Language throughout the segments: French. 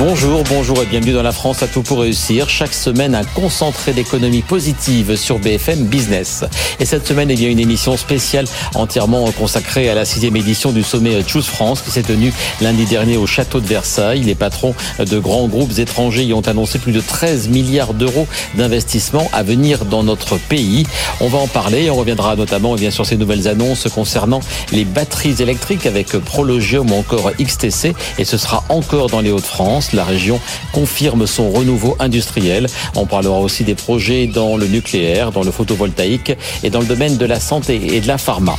Bonjour, bonjour et bienvenue dans la France à tout pour réussir. Chaque semaine, un concentré d'économie positive sur BFM Business. Et cette semaine, il y a une émission spéciale entièrement consacrée à la sixième édition du sommet Choose France qui s'est tenu lundi dernier au château de Versailles. Les patrons de grands groupes étrangers y ont annoncé plus de 13 milliards d'euros d'investissement à venir dans notre pays. On va en parler. On reviendra notamment eh bien sur ces nouvelles annonces concernant les batteries électriques avec Prologium ou encore XTC. Et ce sera encore dans les Hauts-de-France. La région confirme son renouveau industriel. On parlera aussi des projets dans le nucléaire, dans le photovoltaïque et dans le domaine de la santé et de la pharma.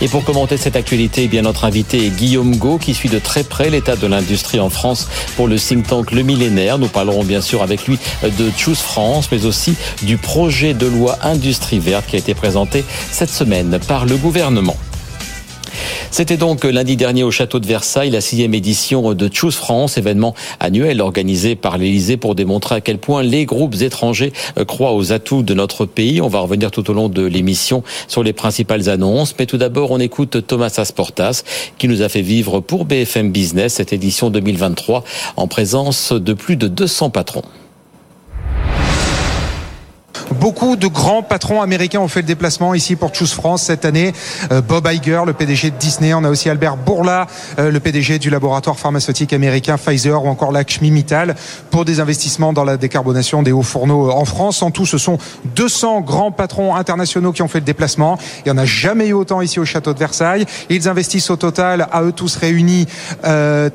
Et pour commenter cette actualité, eh notre invité est Guillaume Go qui suit de très près l'état de l'industrie en France pour le think tank Le Millénaire. Nous parlerons bien sûr avec lui de Choose France, mais aussi du projet de loi Industrie verte qui a été présenté cette semaine par le gouvernement. C'était donc lundi dernier au château de Versailles, la sixième édition de Choose France, événement annuel organisé par l'Élysée pour démontrer à quel point les groupes étrangers croient aux atouts de notre pays. On va revenir tout au long de l'émission sur les principales annonces. Mais tout d'abord, on écoute Thomas Asportas qui nous a fait vivre pour BFM Business cette édition 2023 en présence de plus de 200 patrons. Beaucoup de grands patrons américains ont fait le déplacement ici pour Choose France cette année. Euh, Bob Iger, le PDG de Disney. On a aussi Albert Bourla, euh, le PDG du laboratoire pharmaceutique américain Pfizer ou encore Lakshmi Mittal pour des investissements dans la décarbonation des hauts fourneaux en France. En tout, ce sont 200 grands patrons internationaux qui ont fait le déplacement. Il n'y en a jamais eu autant ici au château de Versailles. Ils investissent au total, à eux tous réunis, 13 euh,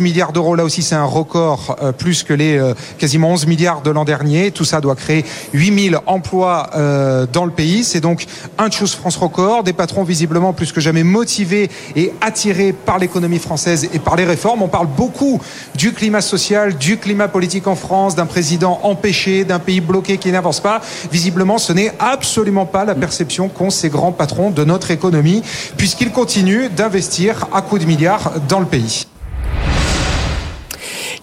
milliards d'euros. Là aussi, c'est un record, plus que les quasiment 11 milliards de l'an dernier. Tout ça doit créer 8000 emplois euh, dans le pays. C'est donc un Choose France record, des patrons visiblement plus que jamais motivés et attirés par l'économie française et par les réformes. On parle beaucoup du climat social, du climat politique en France, d'un président empêché, d'un pays bloqué qui n'avance pas. Visiblement, ce n'est absolument pas la perception qu'ont ces grands patrons de notre économie, puisqu'ils continuent d'investir à coups de milliards dans le pays.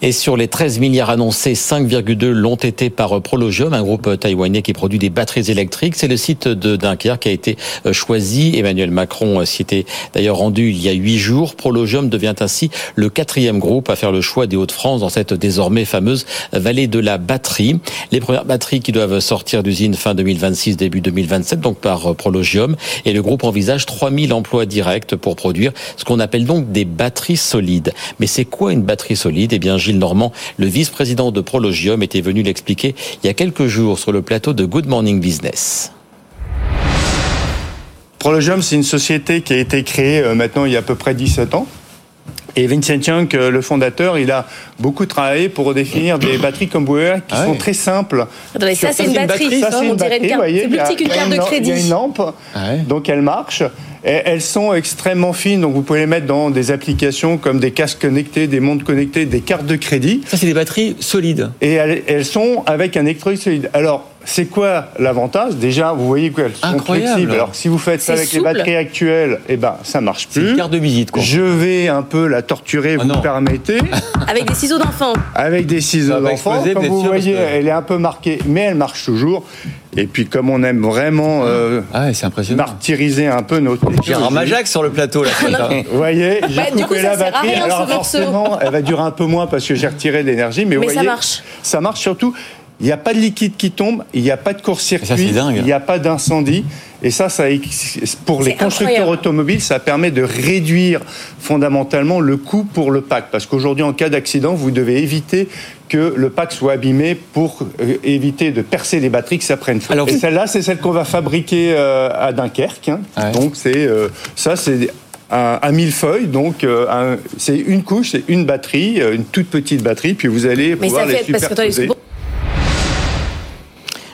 Et sur les 13 milliards annoncés, 5,2 l'ont été par Prologium, un groupe taïwanais qui produit des batteries électriques. C'est le site de Dunkerque qui a été euh, choisi. Emmanuel Macron euh, s'y était d'ailleurs rendu il y a huit jours. Prologium devient ainsi le quatrième groupe à faire le choix des Hauts-de-France dans cette désormais fameuse vallée de la batterie. Les premières batteries qui doivent sortir d'usine fin 2026, début 2027, donc par euh, Prologium. Et le groupe envisage 3000 emplois directs pour produire ce qu'on appelle donc des batteries solides. Mais c'est quoi une batterie solide? Eh bien, Normand, le vice-président de Prologium, était venu l'expliquer il y a quelques jours sur le plateau de Good Morning Business. Prologium, c'est une société qui a été créée euh, maintenant il y a à peu près 17 ans. Et Vincent Young, euh, le fondateur, il a beaucoup travaillé pour redéfinir des batteries comme vous voyez, qui ah sont très simples. ça, c'est une, batterie. Ça, c'est une batterie. C'est plus petit qu'une carte de crédit. Il y a une lampe, ah donc elle marche. Elles sont extrêmement fines, donc vous pouvez les mettre dans des applications comme des casques connectés, des montres connectées, des cartes de crédit. Ça, c'est des batteries solides. Et elles, sont avec un électrolyte solide. Alors, c'est quoi l'avantage? Déjà, vous voyez qu'elles sont flexibles. Alors, si vous faites ça avec les batteries actuelles, eh ben, ça marche plus. C'est une carte de visite, quoi. Je vais un peu la torturer, ah vous me permettez. avec des ciseaux d'enfant. Avec des ciseaux d'enfant. Comme vous voyez, elle est un peu marquée, mais elle marche toujours. Et puis, comme on aime vraiment euh, ah martyriser un peu notre. J'ai un Majax sur le plateau, là. vous voyez, j'ai bah, coupé la batterie. Alors, forcément, elle va durer un peu moins parce que j'ai retiré l'énergie. Mais, mais vous ça marche. Ça marche surtout. Il n'y a pas de liquide qui tombe, il n'y a pas de court-circuit, il n'y a pas d'incendie. Et ça, ça, pour les constructeurs automobiles, ça permet de réduire fondamentalement le coût pour le pack. Parce qu'aujourd'hui, en cas d'accident, vous devez éviter que le pack soit abîmé pour euh, éviter de percer les batteries, que ça prenne feu. Alors, et celle-là, c'est celle qu'on va fabriquer euh, à Dunkerque. Hein. Donc, c'est euh, ça, c'est un, un, millefeuille, donc c'est une couche, c'est une batterie, une toute petite batterie, puis vous allez pouvoir les superposer.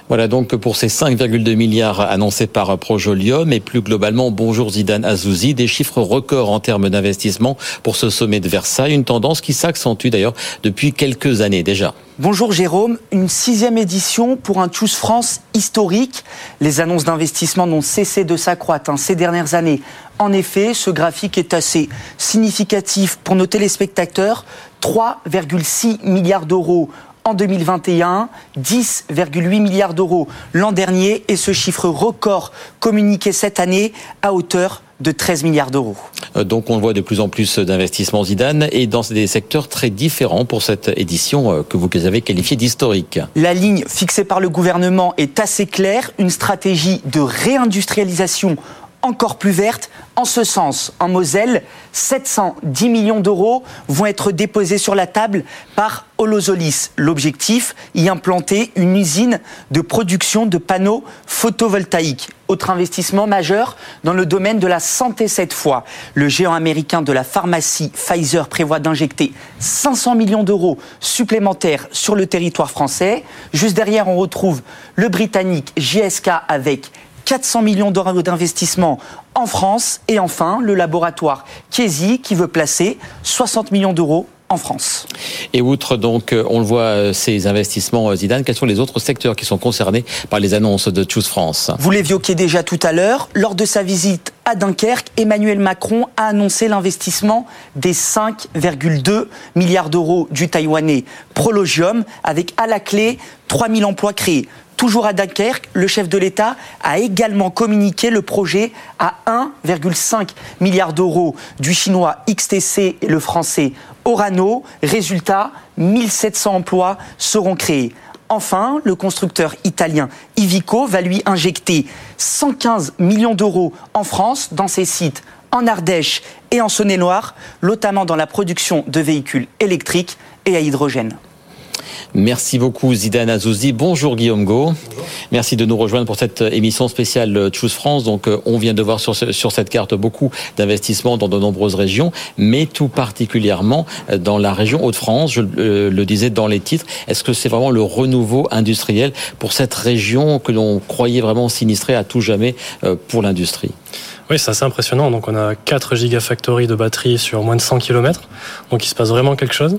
Voilà donc pour ces 5,2 milliards annoncés par Projolium et plus globalement, bonjour Zidane Azouzi, des chiffres records en termes d'investissement pour ce sommet de Versailles, une tendance qui s'accentue d'ailleurs depuis quelques années déjà. Bonjour Jérôme, une sixième édition pour un Choose France historique. Les annonces d'investissement n'ont cessé de s'accroître hein, ces dernières années. En effet, ce graphique est assez significatif pour nos téléspectateurs. 3,6 milliards d'euros en 2021, 10,8 milliards d'euros l'an dernier et ce chiffre record communiqué cette année à hauteur de 13 milliards d'euros. Euh, donc on voit de plus en plus d'investissements Zidane et dans des secteurs très différents pour cette édition euh, que vous avez qualifiée d'historique. La ligne fixée par le gouvernement est assez claire, une stratégie de réindustrialisation encore plus verte. En ce sens, en Moselle, 710 millions d'euros vont être déposés sur la table par Holozolis. L'objectif, y implanter une usine de production de panneaux photovoltaïques. Autre investissement majeur dans le domaine de la santé cette fois. Le géant américain de la pharmacie Pfizer prévoit d'injecter 500 millions d'euros supplémentaires sur le territoire français. Juste derrière, on retrouve le britannique JSK avec 400 millions d'euros d'investissement en France. Et enfin, le laboratoire Chiesi qui veut placer 60 millions d'euros en France. Et outre donc, euh, on le voit, euh, ces investissements, euh, Zidane, quels sont les autres secteurs qui sont concernés par les annonces de Choose France? Vous l'évoquiez déjà tout à l'heure, lors de sa visite à Dunkerque, Emmanuel Macron a annoncé l'investissement des 5,2 milliards d'euros du Taïwanais Prologium, avec à la clé 3000 emplois créés. Toujours à Dunkerque, le chef de l'État a également communiqué le projet à 1,5 milliard d'euros du chinois XTC et le français Orano. Résultat, 1700 emplois seront créés. Enfin, le constructeur italien Ivico va lui injecter 115 millions d'euros en France dans ses sites en Ardèche et en Saône-et-Loire, notamment dans la production de véhicules électriques et à hydrogène. Merci beaucoup Zidane Azouzi. Bonjour Guillaume Go. Merci de nous rejoindre pour cette émission spéciale Choose France. Donc euh, on vient de voir sur, sur cette carte beaucoup d'investissements dans de nombreuses régions, mais tout particulièrement euh, dans la région Hauts-de-France. Je euh, le disais dans les titres. Est-ce que c'est vraiment le renouveau industriel pour cette région que l'on croyait vraiment sinistrée à tout jamais pour l'industrie? Oui, c'est assez impressionnant. Donc, on a 4 gigafactories de batteries sur moins de 100 km. Donc, il se passe vraiment quelque chose.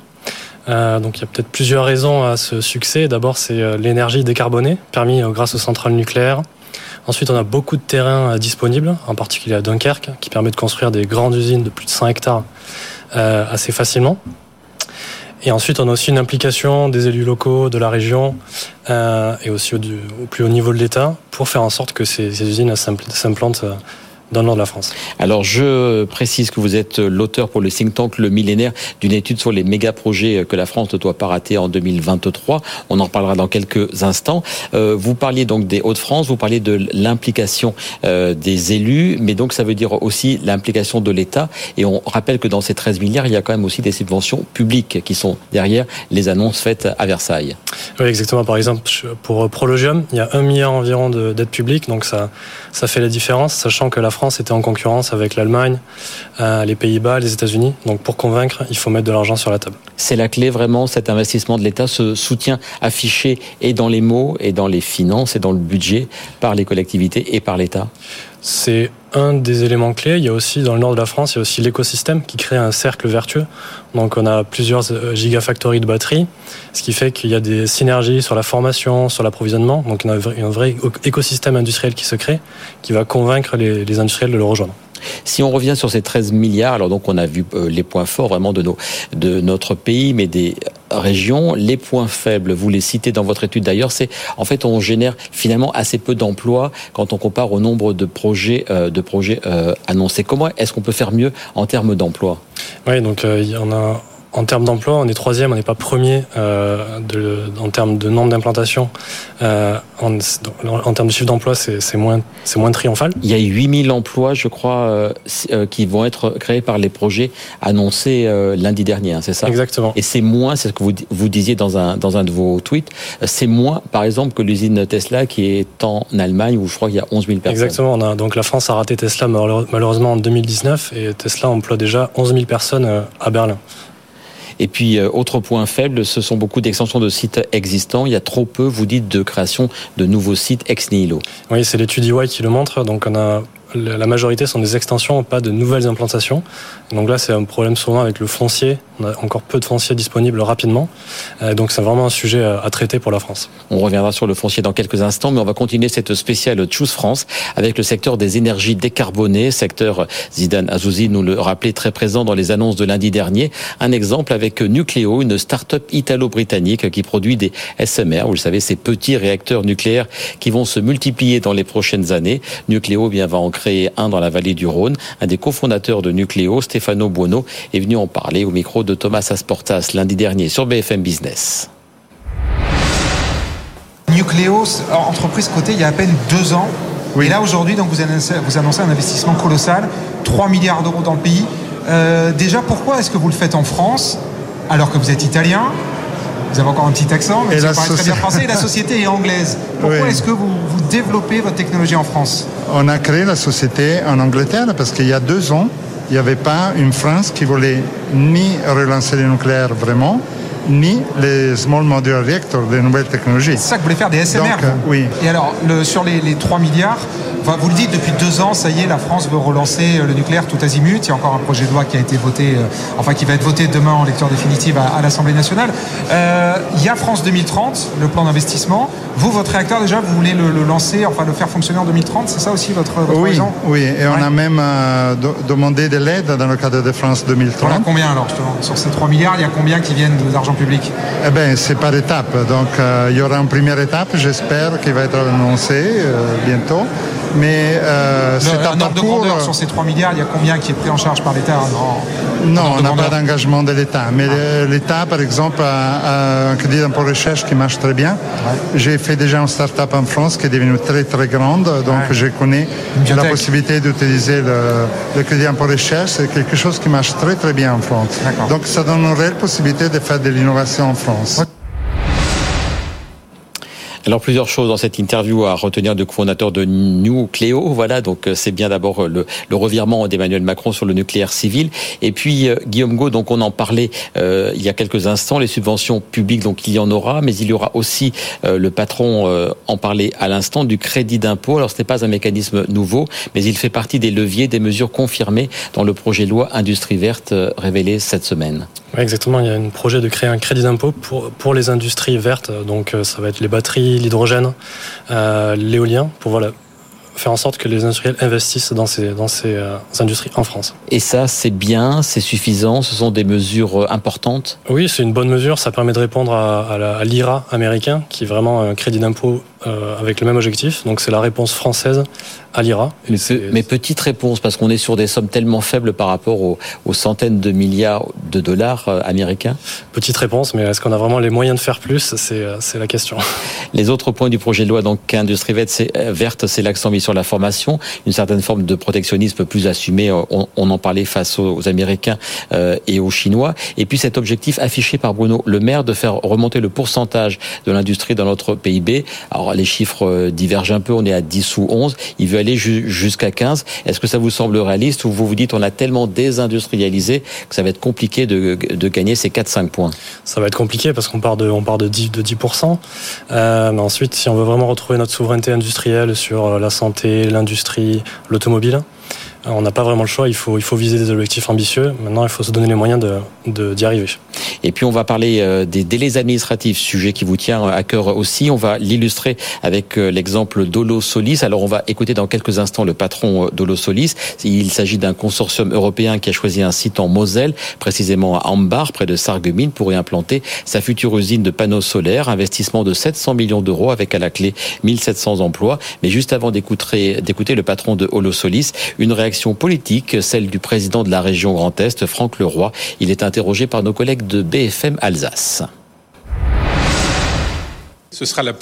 Euh, donc il y a peut-être plusieurs raisons à ce succès. D'abord, c'est euh, l'énergie décarbonée, permis euh, grâce aux centrales nucléaires. Ensuite, on a beaucoup de terrains disponibles, en particulier à Dunkerque, qui permet de construire des grandes usines de plus de 100 hectares assez facilement. Et ensuite, on a aussi une implication des élus locaux, de la région et aussi au, plus haut niveau de l'État pour faire en sorte que ces, ces usines s'implantent dans le nord de la France. Alors je précise que vous êtes l'auteur pour le think tank Le Millénaire d'une étude sur les méga projets que la France ne doit pas rater en 2023. On en reparlera dans quelques instants. Euh, vous parliez donc des Hauts-de-France, vous parliez de l'implication euh, des élus, mais donc ça veut dire aussi l'implication de l'État. Et on rappelle que dans ces 13 milliards, il y a quand même aussi des subventions publiques qui sont derrière les annonces faites à Versailles. Oui, exactement. Par exemple, pour Prologium, il y a un milliard environ d'aides publiques, donc ça, ça fait la différence, sachant que la France était en concurrence avec l'Allemagne, euh, les Pays-Bas, les États-Unis. Donc pour convaincre, il faut mettre de l'argent sur la table. C'est la clé vraiment, cet investissement de l'État, ce soutien affiché et dans les mots, et dans les finances, et dans le budget par les collectivités et par l'État? C'est un des éléments clés. Il y a aussi dans le nord de la France, il y a aussi l'écosystème qui crée un cercle vertueux. Donc on a plusieurs euh, gigafactories de batteries, ce qui fait qu'il y a des synergies sur la formation, sur l'approvisionnement. Donc il y a un vrai écosystème industriel qui se crée, qui va convaincre les, les industriels de le rejoindre. Si on revient sur ces 13 milliards, alors donc on a vu euh, les points forts vraiment de, nos, de notre pays, mais des régions, les points faibles, vous les citez dans votre étude d'ailleurs, c'est en fait on génère finalement assez peu d'emplois quand on compare au nombre de projets, euh, de projets euh, annoncés. Comment est-ce qu'on peut faire mieux en termes d'emploi? Oui, donc il y en a en termes d'emploi, on est troisième, on n'est pas premier euh, de, en termes de nombre d'implantations. Euh, en, en, termes de chiffre d'emploi, c'est moins, moins triomphal. Il y a 8000 emplois, je crois, euh, qui vont être créés par les projets annoncés lundi dernier, hein, c'est ça? Exactement. Et c'est moins, c'est ce que vous, vous disiez dans un, dans un de vos tweets, c'est moins, par exemple, que l'usine Tesla qui est en Allemagne où je crois qu'il y a 11 000 personnes. Exactement. On a, donc la France a raté Tesla malheureusement en 2019 et Tesla emploie déjà 11 000 personnes à Berlin. Et puis, autre point faible, ce sont beaucoup d'extensions de sites existants. Il y a trop peu, vous dites, de création de nouveaux sites ex nihilo. Oui, c'est l'étude EY qui le montre. Donc, on a la majorité sont des extensions, pas de nouvelles implantations. Donc là, c'est un problème souvent avec le foncier. On a encore peu de foncier disponible rapidement. Euh, donc c'est vraiment un sujet à traiter pour la France. On reviendra sur le foncier dans quelques instants, mais on va continuer cette spéciale Choose France avec le secteur des énergies décarbonées, secteur Zidane Azouzi nous le rappelait très présent dans les annonces de lundi dernier. Un exemple avec Nucléo, une start-up italo-britannique qui produit des SMR, vous le savez, ces petits réacteurs nucléaires qui vont se multiplier dans les prochaines années. Nucléo bien va en créé un dans la vallée du Rhône. Un des cofondateurs de Nucléo, Stefano Buono, est venu en parler au micro de Thomas Asportas lundi dernier sur BFM Business. Nucléo, entreprise cotée il y a à peine deux ans. Et là aujourd'hui, donc vous annoncez, vous annoncez un investissement colossal, 3 milliards d'euros dans le pays. Euh, déjà, pourquoi est-ce que vous le faites en France alors que vous êtes italien? Vous avez encore un petit accent, mais vous parlez très bien français et la société est anglaise. Pourquoi est-ce que vous, vous développez votre technologie en France? On a créé la société en Angleterre parce qu'il y a deux ans, il n'y avait pas une France qui voulait ni relancer le nucléaire vraiment, ni les small modular reactors, les nouvelles technologies. C'est ça que vous voulez faire des SMR Oui. Et alors, le, sur les, les 3 milliards, vous le dites, depuis deux ans, ça y est, la France veut relancer euh, le nucléaire tout azimut. Il y a encore un projet de loi qui a été voté, euh, enfin qui va être voté demain en lecture définitive à, l'Assemblée nationale. Euh, il y a France 2030, le plan d'investissement. Vous, votre réacteur, déjà, vous voulez le, lancer, enfin le faire fonctionner en 2030, c'est ça aussi votre, votre oui, Oui, et on a même demandé de l'aide dans le cadre de France 2030. Voilà combien alors, justement Sur ces 3 milliards, il y a combien qui viennent d'argent public Eh bien, c'est par étapes. Donc, il y aura une première étape, j'espère, qui va être annoncée bientôt. Mais euh, c'est un, euh, sur ces 3 milliards, il y a combien qui est pris en charge par l'État Non, on n'a pas d'engagement de l'État. Mais ah. l'État, par exemple, a, un crédit d'impôt recherche qui marche très bien. J'ai fait déjà une start-up en France qui est devenue très très grande, donc je connais la possibilité d'utiliser le, le, crédit d'impôt recherche. C'est quelque chose qui marche très très bien en France. Donc ça donne une réelle possibilité de faire de l'innovation en France. Alors plusieurs choses dans cette interview à retenir de cofondateur de Nucléo. Voilà, donc euh, c'est bien d'abord euh, le, revirement d'Emmanuel Macron sur le nucléaire civil. Et puis euh, Guillaume Go, donc on en parlait il y a quelques instants, les subventions publiques, donc il y en aura, mais il y aura aussi le patron en parlait à l'instant du crédit d'impôt. Alors ce n'est pas un mécanisme nouveau, mais il fait partie des leviers, des mesures confirmées dans le projet de loi Industrie verte révélé cette semaine. Oui, exactement. Il y a un projet de créer un crédit d'impôt pour, pour les industries vertes. Donc ça va être les batteries l'hydrogène, euh, l'éolien, pour voilà, faire en sorte que les industriels investissent dans ces, dans ces euh, industries en France. Et ça, c'est bien, c'est suffisant, ce sont des mesures euh, importantes? Oui, c'est une bonne mesure, ça permet de répondre à, à l'IRA américain, qui est vraiment un crédit d'impôt euh, avec le même objectif. Donc c'est la réponse française à l'IRA. Mais petite réponse, parce qu'on est sur des sommes tellement faibles par rapport aux, centaines de milliards de dollars euh, américains. Petite réponse, mais est-ce qu'on a vraiment les moyens de faire plus? Euh, C'est la question. Les autres points du projet de loi, donc Industrie verte, c'est l'accent mis sur la formation, une certaine forme de protectionnisme plus assumé, on, en parlait face aux, Américains et aux Chinois. Et puis cet objectif affiché par Bruno Le Maire de faire remonter le pourcentage de l'industrie dans notre PIB. Alors les chiffres euh, divergent un peu, on est à 10 ou 11, il veut aller jusqu'à 15. Est-ce que ça vous semble réaliste ou vous vous dites on a tellement désindustrialisé que ça va être compliqué de, gagner ces 4-5 points? Ça va être compliqué parce qu'on part de, on part de 10%. De 10%. Euh, mais ensuite, si on veut vraiment retrouver notre souveraineté industrielle sur euh, la santé, l'industrie, l'automobile, on n'a pas vraiment le choix, il faut, il faut viser des objectifs ambitieux. Maintenant, il faut se donner les moyens d'y de, d'y arriver. Et puis, on va parler euh, des délais administratifs, sujet qui vous tient à cœur aussi. On va l'illustrer avec euh, l'exemple d'Olo Solis. Alors, on va écouter dans quelques instants le patron euh, d'Olo Solis. Il s'agit d'un consortium européen qui a choisi un site en Moselle, précisément à Ambar, près de Sarreguemines, pour y implanter sa future usine de panneaux solaires. Investissement de 700 millions d'euros avec à la clé 1700 emplois. Mais juste avant d'écouter le patron de Holo Solis, une réaction politique, celle du président de la région Grand Est, Franck Leroy. Il est interrogé par nos collègues de BFM Alsace. Ce sera le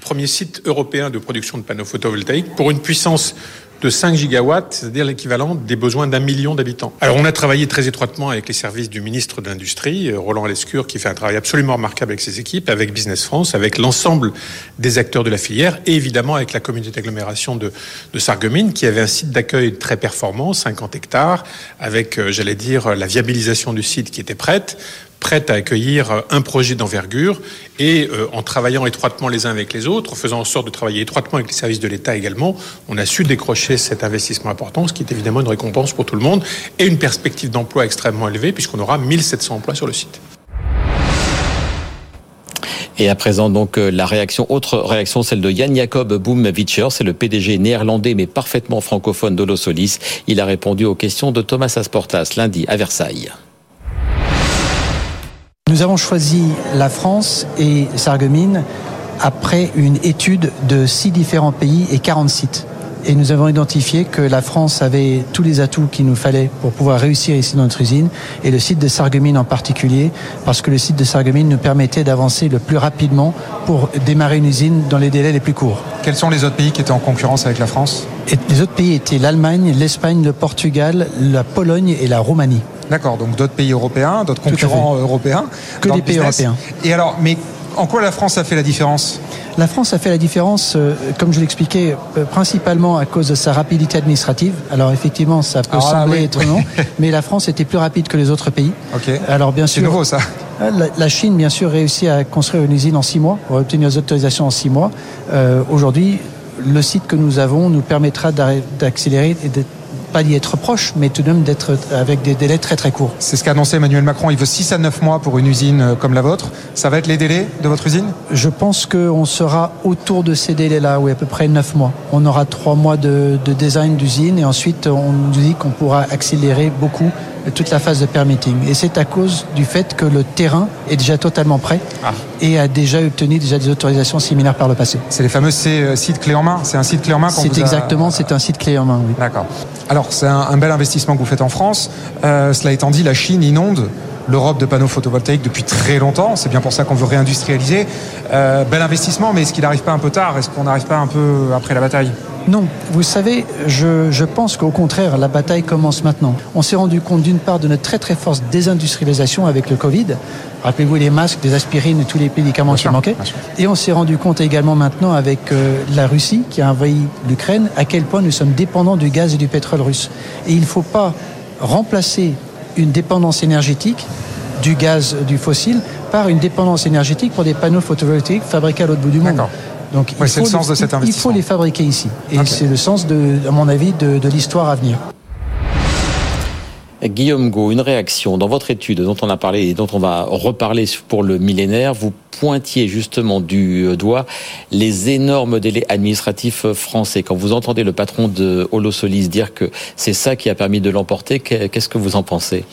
premier site européen de production de panneaux photovoltaïques pour une puissance de 5 gigawatts, c'est-à-dire l'équivalent des besoins d'un million d'habitants. Alors on a travaillé très étroitement avec les services du ministre de l'Industrie, euh, Roland Lescure, qui fait un travail absolument remarquable avec ses équipes, avec Business France, avec l'ensemble des acteurs de la filière, et évidemment avec la communauté d'agglomération de, de Sarreguemines, qui avait un site d'accueil très performant, 50 hectares, avec, euh, j'allais dire, la viabilisation du site qui était prête. Prête à accueillir un projet d'envergure et en travaillant étroitement les uns avec les autres, en faisant en sorte de travailler étroitement avec les services de l'État également, on a su décrocher cet investissement important, ce qui est évidemment une récompense pour tout le monde et une perspective d'emploi extrêmement élevée puisqu'on aura 1700 emplois sur le site. Et à présent, donc, euh, la réaction, autre réaction, celle de Jan Jacob Boumwitscher, c'est le PDG néerlandais mais parfaitement francophone d'Holosolis. Il a répondu aux questions de Thomas Asportas lundi à Versailles. Nous avons choisi la France et Sarreguemines après une étude de six différents pays et 40 sites et nous avons identifié que la France avait tous les atouts qu'il nous fallait pour pouvoir réussir ici dans notre usine et le site de Sarreguemines en particulier parce que le site de Sarreguemines nous permettait d'avancer le plus rapidement pour démarrer une usine dans les délais les plus courts. Quels sont les autres pays qui étaient en concurrence avec la France? Et Les autres pays étaient l'Allemagne, l'Espagne, le Portugal, la Pologne et la Roumanie. D'accord, donc d'autres pays européens, d'autres concurrents européens. Que des pays européens. Et alors, mais en quoi la France a fait la différence? La France a fait la différence, euh, comme je l'expliquais, euh, principalement à cause de sa rapidité administrative. Alors effectivement, ça peut sembler être non, mais la France était plus rapide que les autres pays. Alors bien sûr. C'est nouveau ça. Euh, la, Chine, bien sûr, réussit à construire une usine en six mois, pour obtenir les autorisations en six mois. Aujourd'hui, le site que nous avons nous permettra d'accélérer et d'être pas d'y être proche, mais tout de même d'être avec des délais très très courts. C'est ce qu'a annoncé Emmanuel Macron. Il veut 6 à 9 mois pour une usine euh, comme la vôtre. Ça va être les délais de votre usine? Je pense qu'on sera autour de ces délais-là, oui, à peu près 9 mois. On aura 3 mois de, de design d'usine et ensuite on nous dit qu'on pourra accélérer beaucoup toute la phase de permitting. Et c'est à cause du fait que le terrain est déjà totalement prêt ah. et a déjà obtenu déjà des autorisations similaires par le passé. C'est les fameux euh, sites clés en main C'est un site clé en main C'est exactement, c'est un site clé en main, oui. D'accord. Alors, c'est un, bel investissement que vous faites en France. Euh, cela étant dit, la Chine inonde l'Europe de panneaux photovoltaïques depuis très longtemps. C'est bien pour ça qu'on veut réindustrialiser. Euh, bel investissement, mais est-ce qu'il n'arrive pas un peu tard? Est-ce qu'on n'arrive pas un peu après la bataille? Non, vous savez, je, je pense qu'au contraire, la bataille commence maintenant. On s'est rendu compte d'une part de notre très très forte désindustrialisation avec le Covid. Rappelez-vous les masques, des aspirines tous les médicaments qui manquaient. Et on s'est rendu compte également maintenant avec euh, la Russie qui a envahi l'Ukraine à quel point nous sommes dépendants du gaz et du pétrole russe. Et il ne faut pas remplacer une dépendance énergétique du gaz, du fossile, par une dépendance énergétique pour des panneaux photovoltaïques fabriqués à l'autre bout du monde. Donc il, faut le sens de cet il faut les fabriquer ici. Et c'est le sens, de, à mon avis, de, de l'histoire à venir. Guillaume Go, une réaction dans votre étude dont on a parlé et dont on va reparler pour le millénaire. Vous pointiez justement du doigt les énormes délais administratifs français. Quand vous entendez le patron de Holosolis dire que c'est ça qui a permis de l'emporter, qu'est-ce que vous en pensez?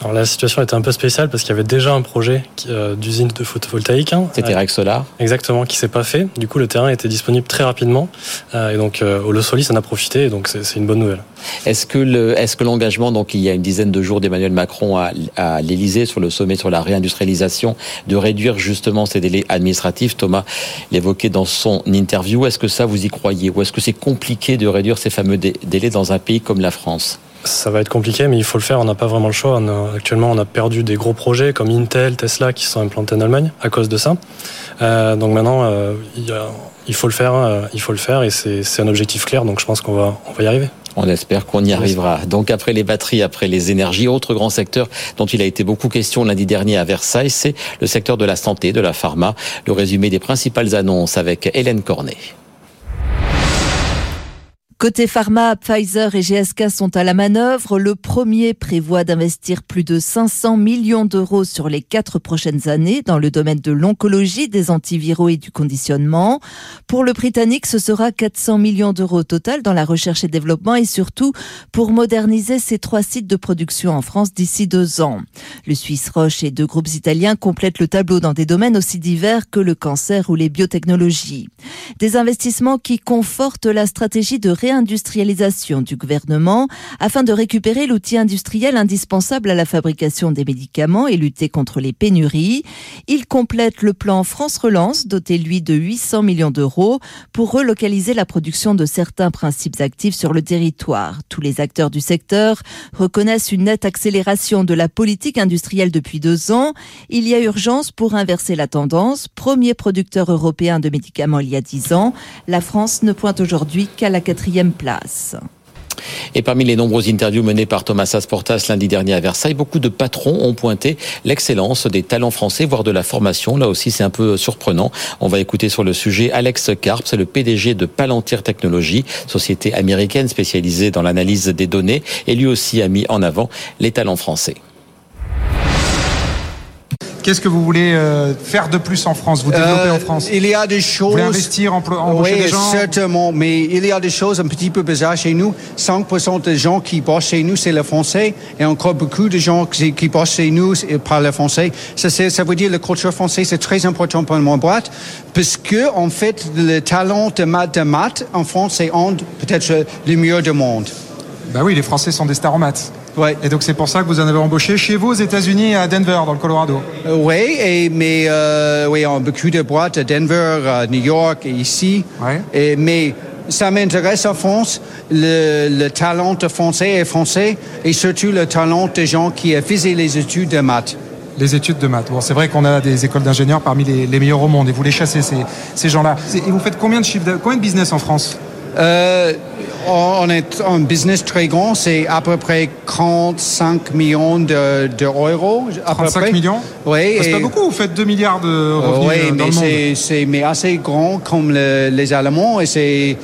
Alors la situation était un peu spéciale parce qu'il y avait déjà un projet euh, d'usine de photovoltaïque. Hein. C'était Rex Solar. Exactement, qui s'est pas fait. Du coup, le terrain était disponible très rapidement euh, et donc euh, Holosolis en a profité. Et donc c'est une bonne nouvelle. Est-ce que le, est-ce que l'engagement, donc il y a une dizaine de jours d'Emmanuel Macron à, à l'Élysée sur le sommet sur la réindustrialisation, de réduire justement ces délais administratifs, Thomas l'évoquait dans son interview. Est-ce que ça vous y croyez ou est-ce que c'est compliqué de réduire ces fameux délais dans un pays comme la France? Ça va être compliqué, mais il faut le faire. On n'a pas vraiment le choix. actuellement, on a perdu des gros projets comme Intel, Tesla qui sont implantés en Allemagne à cause de ça. Euh, donc maintenant, euh, il, faut le faire. Euh, il faut le faire, et c'est un objectif clair. Donc je pense qu'on va, on va y arriver. On espère qu'on y arrivera. Donc après les batteries, après les énergies, autre grand secteur dont il a été beaucoup question lundi dernier à Versailles, c'est le secteur de la santé, de la pharma. Le résumé des principales annonces avec Hélène Cornet. Côté pharma, Pfizer et GSK sont à la manœuvre. Le premier prévoit d'investir plus de 500 millions d'euros sur les quatre prochaines années dans le domaine de l'oncologie, des antiviraux et du conditionnement. Pour le Britannique, ce sera 400 millions d'euros total dans la recherche et développement et surtout pour moderniser ses trois sites de production en France d'ici deux ans. Le Suisse Roche et deux groupes italiens complètent le tableau dans des domaines aussi divers que le cancer ou les biotechnologies. Des investissements qui confortent la stratégie de réinvestissement industrialisation du gouvernement afin de récupérer l'outil industriel indispensable à la fabrication des médicaments et lutter contre les pénuries. Il complète le plan France Relance, doté lui de 800 millions d'euros, pour relocaliser la production de certains principes actifs sur le territoire. Tous les acteurs du secteur reconnaissent une nette accélération de la politique industrielle depuis deux ans. Il y a urgence pour inverser la tendance. Premier producteur européen de médicaments il y a dix ans, la France ne pointe aujourd'hui qu'à la quatrième place. Et parmi les nombreuses interviews menées par Thomas Asportas lundi dernier à Versailles, beaucoup de patrons ont pointé l'excellence des talents français, voire de la formation. Là aussi, c'est un peu surprenant. On va écouter sur le sujet Alex Karp, c'est le PDG de Palantir Technologies, société américaine spécialisée dans l'analyse des données. Et lui aussi a mis en avant les talents français. Qu'est-ce que vous voulez euh, faire de plus en France, vous développer en France Il y a des choses. Vous voulez investir, embaucher oui, des gens certainement, mais il y a des choses un petit peu bizarres chez nous. 5% des gens qui bossent chez nous, c'est le français, et encore beaucoup de gens qui, qui bossent chez nous parlent le français. Ça, ça veut dire que la culture française, c'est très important pour mon boîte, parce que, en fait, le talent de maths, de maths en France, c'est peut-être le mieux du monde. Bah oui, les Français sont des stars en maths. Ouais. Et donc c'est pour ça que vous en avez embauché chez vous aux États-Unis à Denver, dans le Colorado. Euh, oui, et, mais euh, oui, on beaucoup de boîtes à Denver, à New York et ici. Ouais. Et, mais ça m'intéresse en France, le, le, talent français et français, et surtout le talent des gens qui faisaient les études de maths. Les études de maths. Bon, c'est vrai qu'on a des écoles d'ingénieurs parmi les, les, meilleures au monde, et vous les chassez ces, ces gens-là. Et vous faites combien de chiffres, combien de business en France? Euh, on est un business très grand, c'est à peu près 35 millions d'euros. De, à 35 millions Oui. C'est pas beaucoup, vous faites 2 milliards de revenus oui, dans mais le monde. c'est mais assez grand comme le, les Allemands et c'est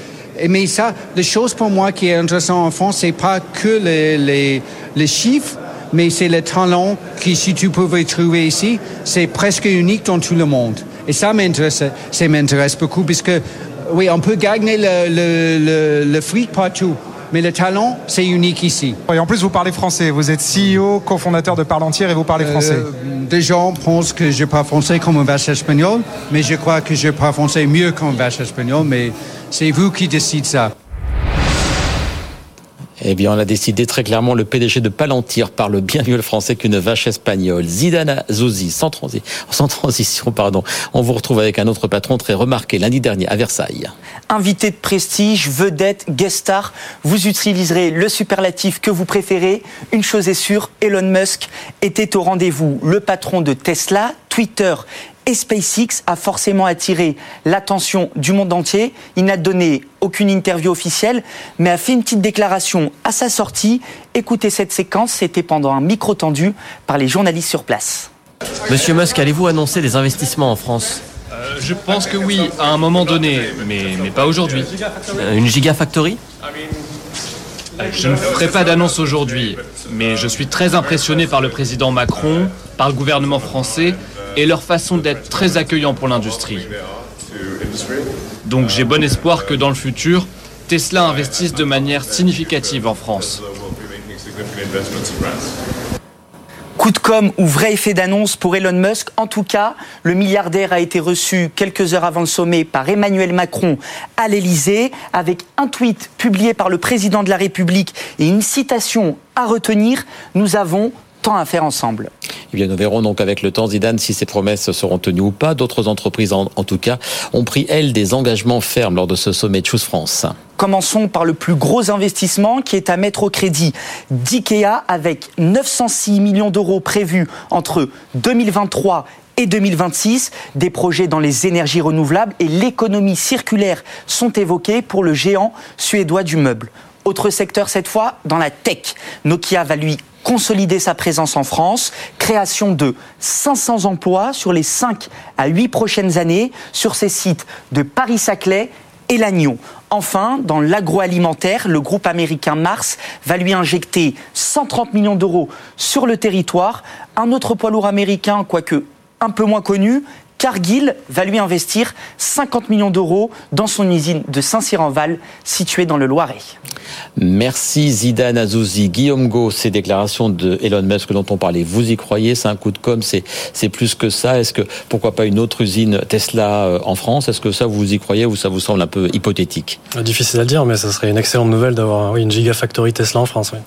mais ça, la chose pour moi qui est intéressante en France, c'est pas que les, les, les chiffres, mais c'est le talent qui, si tu pouvais trouver ici, c'est presque unique dans tout le monde. Et ça m'intéresse, ça m'intéresse beaucoup puisque oui, on peut gagner le, le, le, le fric partout. Mais le talent, c'est unique ici. Et en plus, vous parlez français. Vous êtes CEO, cofondateur de Parlantier et vous parlez français. Euh, des gens pensent que je parle français comme un vache espagnol, mais je crois que je parle français mieux qu'un vache espagnol, mais c'est vous qui décidez ça. Eh bien, on a décidé très clairement, le PDG de Palantir parle bien mieux le français qu'une vache espagnole. Zidane Zouzi, sans transition, pardon. On vous retrouve avec un autre patron très remarqué lundi dernier à Versailles. Invité de prestige, vedette, guest star, vous utiliserez le superlatif que vous préférez. Une chose est sûre, Elon Musk était au rendez-vous. Le patron de Tesla, Twitter et SpaceX a forcément attiré l'attention du monde entier. Il n'a donné aucune interview officielle, mais a fait une petite déclaration à sa sortie. Écoutez cette séquence, c'était pendant un micro tendu par les journalistes sur place. Monsieur Musk, allez-vous annoncer des investissements en France? Euh, Je pense que oui, à un moment donné, mais, mais pas aujourd'hui. Euh, une gigafactory? Je ne ferai pas d'annonce aujourd'hui, mais je suis très impressionné par le président Macron, par le gouvernement français et leur façon d'être très accueillant pour l'industrie. Donc j'ai bon espoir que dans le futur, Tesla investisse de manière significative en France. Coup de com' ou vrai effet d'annonce pour Elon Musk. En tout cas, le milliardaire a été reçu quelques heures avant le sommet par Emmanuel Macron à l'Elysée avec un tweet publié par le président de la République et une citation à retenir. Nous avons à faire ensemble. Eh bien, nous verrons donc avec le temps, Zidane, si ces promesses seront tenues ou pas. D'autres entreprises, en, en, tout cas, ont pris, elles, des engagements fermes lors de ce sommet de Choose France. Commençons par le plus gros investissement qui est à mettre au crédit d'IKEA avec 906 millions d'euros prévus entre 2023 et 2026. Des projets dans les énergies renouvelables et l'économie circulaire sont évoqués pour le géant suédois du meuble. Autre secteur cette fois, dans la tech. Nokia va lui consolider sa présence en France, création de 500 emplois sur les 5 à 8 prochaines années sur ses sites de Paris-Saclay et Lannion. Enfin, dans l'agroalimentaire, le groupe américain Mars va lui injecter 130 millions d'euros sur le territoire. Un autre poids lourd américain, quoique un peu moins connu, Cargill va lui investir 50 millions d'euros dans son usine de Saint-Cyr-en-Val, située dans le Loiret. Merci Zidane Azouzi. Guillaume Go, ces déclarations de Elon Musk dont on parlait, vous y croyez? C'est un coup de com', c'est plus que ça Est-ce que, pourquoi pas une autre usine Tesla euh, en France? Est-ce que ça, vous y croyez ou ça vous semble un peu hypothétique? Difficile à dire, mais ça serait une excellente nouvelle d'avoir oui, une gigafactory Tesla en France. Oui.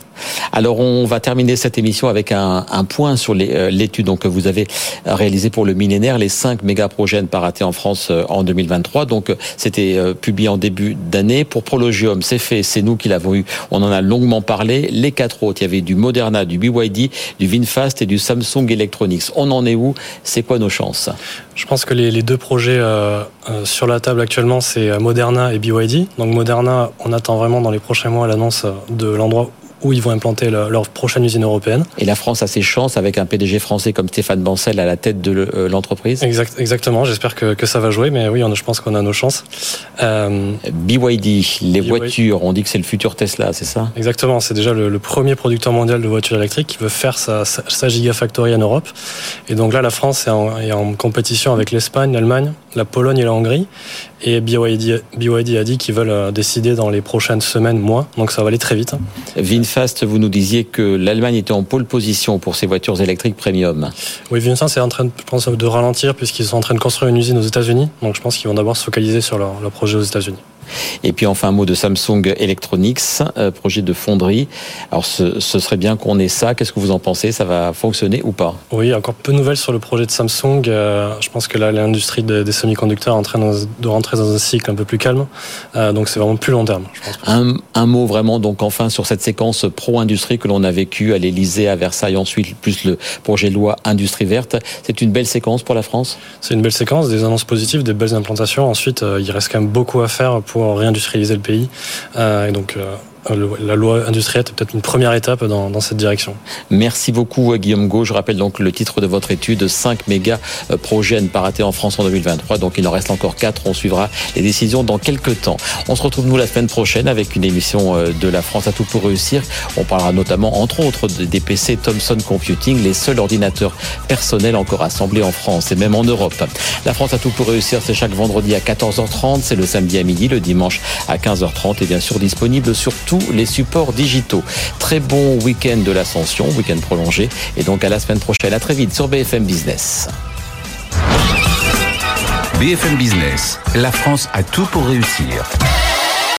Alors on va terminer cette émission avec un, point sur euh, l'étude que vous avez réalisée pour le millénaire, les 5 méga-projets à pas en France euh, en 2023. Donc c'était publié en début d'année. Pour Prologium, c'est fait, c'est nous qui l'avons eu. On en a longuement parlé. Les quatre autres, il y avait du Moderna, du BYD, du Vinfast et du Samsung Electronics. On en est où? C'est quoi nos chances? Je pense que les, deux projets sur la table actuellement, c'est Moderna et BYD. Donc Moderna, on attend vraiment dans les prochains mois l'annonce de l'endroit où ils vont implanter leur, prochaine usine européenne. Et la France a ses chances avec un PDG français comme Stéphane Bancel à la tête de euh, l'entreprise. Exact, Exactement, j'espère que, que, ça va jouer, mais oui, on, je pense qu'on a nos chances. Euh... BYD, les voitures, on dit que c'est le futur Tesla, c'est ça? Exactement, c'est déjà le, premier producteur mondial de voitures électriques qui veut faire sa, sa, Gigafactory en Europe. Et donc là, la France est en, est en compétition avec l'Espagne, l'Allemagne, la Pologne et la Hongrie. Et BYD, BYD a dit qu'ils veulent euh, décider dans les prochaines semaines, mois, donc ça va aller très vite. VinFast, vous nous disiez que l'Allemagne était en pole position pour ses voitures électriques premium. Oui, VinFast est en train, je pense, de ralentir puisqu'ils sont en train de construire une usine aux États-Unis, donc je pense qu'ils vont d'abord se focaliser sur leur, leur projet aux États-Unis. Et puis enfin un mot de Samsung Electronics, euh, projet de fonderie. Alors ce, serait bien qu'on ait ça. Qu'est-ce que vous en pensez? Ça va fonctionner ou pas? Oui, encore peu de nouvelles sur le projet de Samsung. Euh, je pense que là l'industrie des semi-conducteurs est en train de rentrer dans un cycle un peu plus calme. Euh, donc c'est vraiment plus long terme. Un, mot vraiment donc enfin sur cette séquence pro-industrie que l'on a vécue à l'Elysée, à Versailles, ensuite plus le projet de loi industrie verte. C'est une belle séquence pour la France? C'est une belle séquence, des annonces positives, des belles implantations. Ensuite, il reste quand même beaucoup à faire pour réindustrialiser le pays. Euh, et donc euh, la loi industrielle est peut-être une première étape dans, dans, cette direction. Merci beaucoup Guillaume Gau. Je rappelle donc le titre de votre étude 5 méga euh, projets à ne pas rater en France en 2023. Donc il en reste encore 4. On suivra les décisions dans quelques temps. On se retrouve nous la semaine prochaine avec une émission euh, de la France à tout pour réussir. On parlera notamment entre autres des PC Thomson Computing, les seuls ordinateurs personnels encore assemblés en France et même en Europe. La France à tout pour réussir, c'est chaque vendredi à 14h30, c'est le samedi à midi, le dimanche à 15h30 et bien sûr disponible sur tous les supports digitaux. Très bon week-end de l'ascension, week-end prolongé, et donc à la semaine prochaine. À très vite sur BFM Business. BFM Business, la France a tout pour réussir.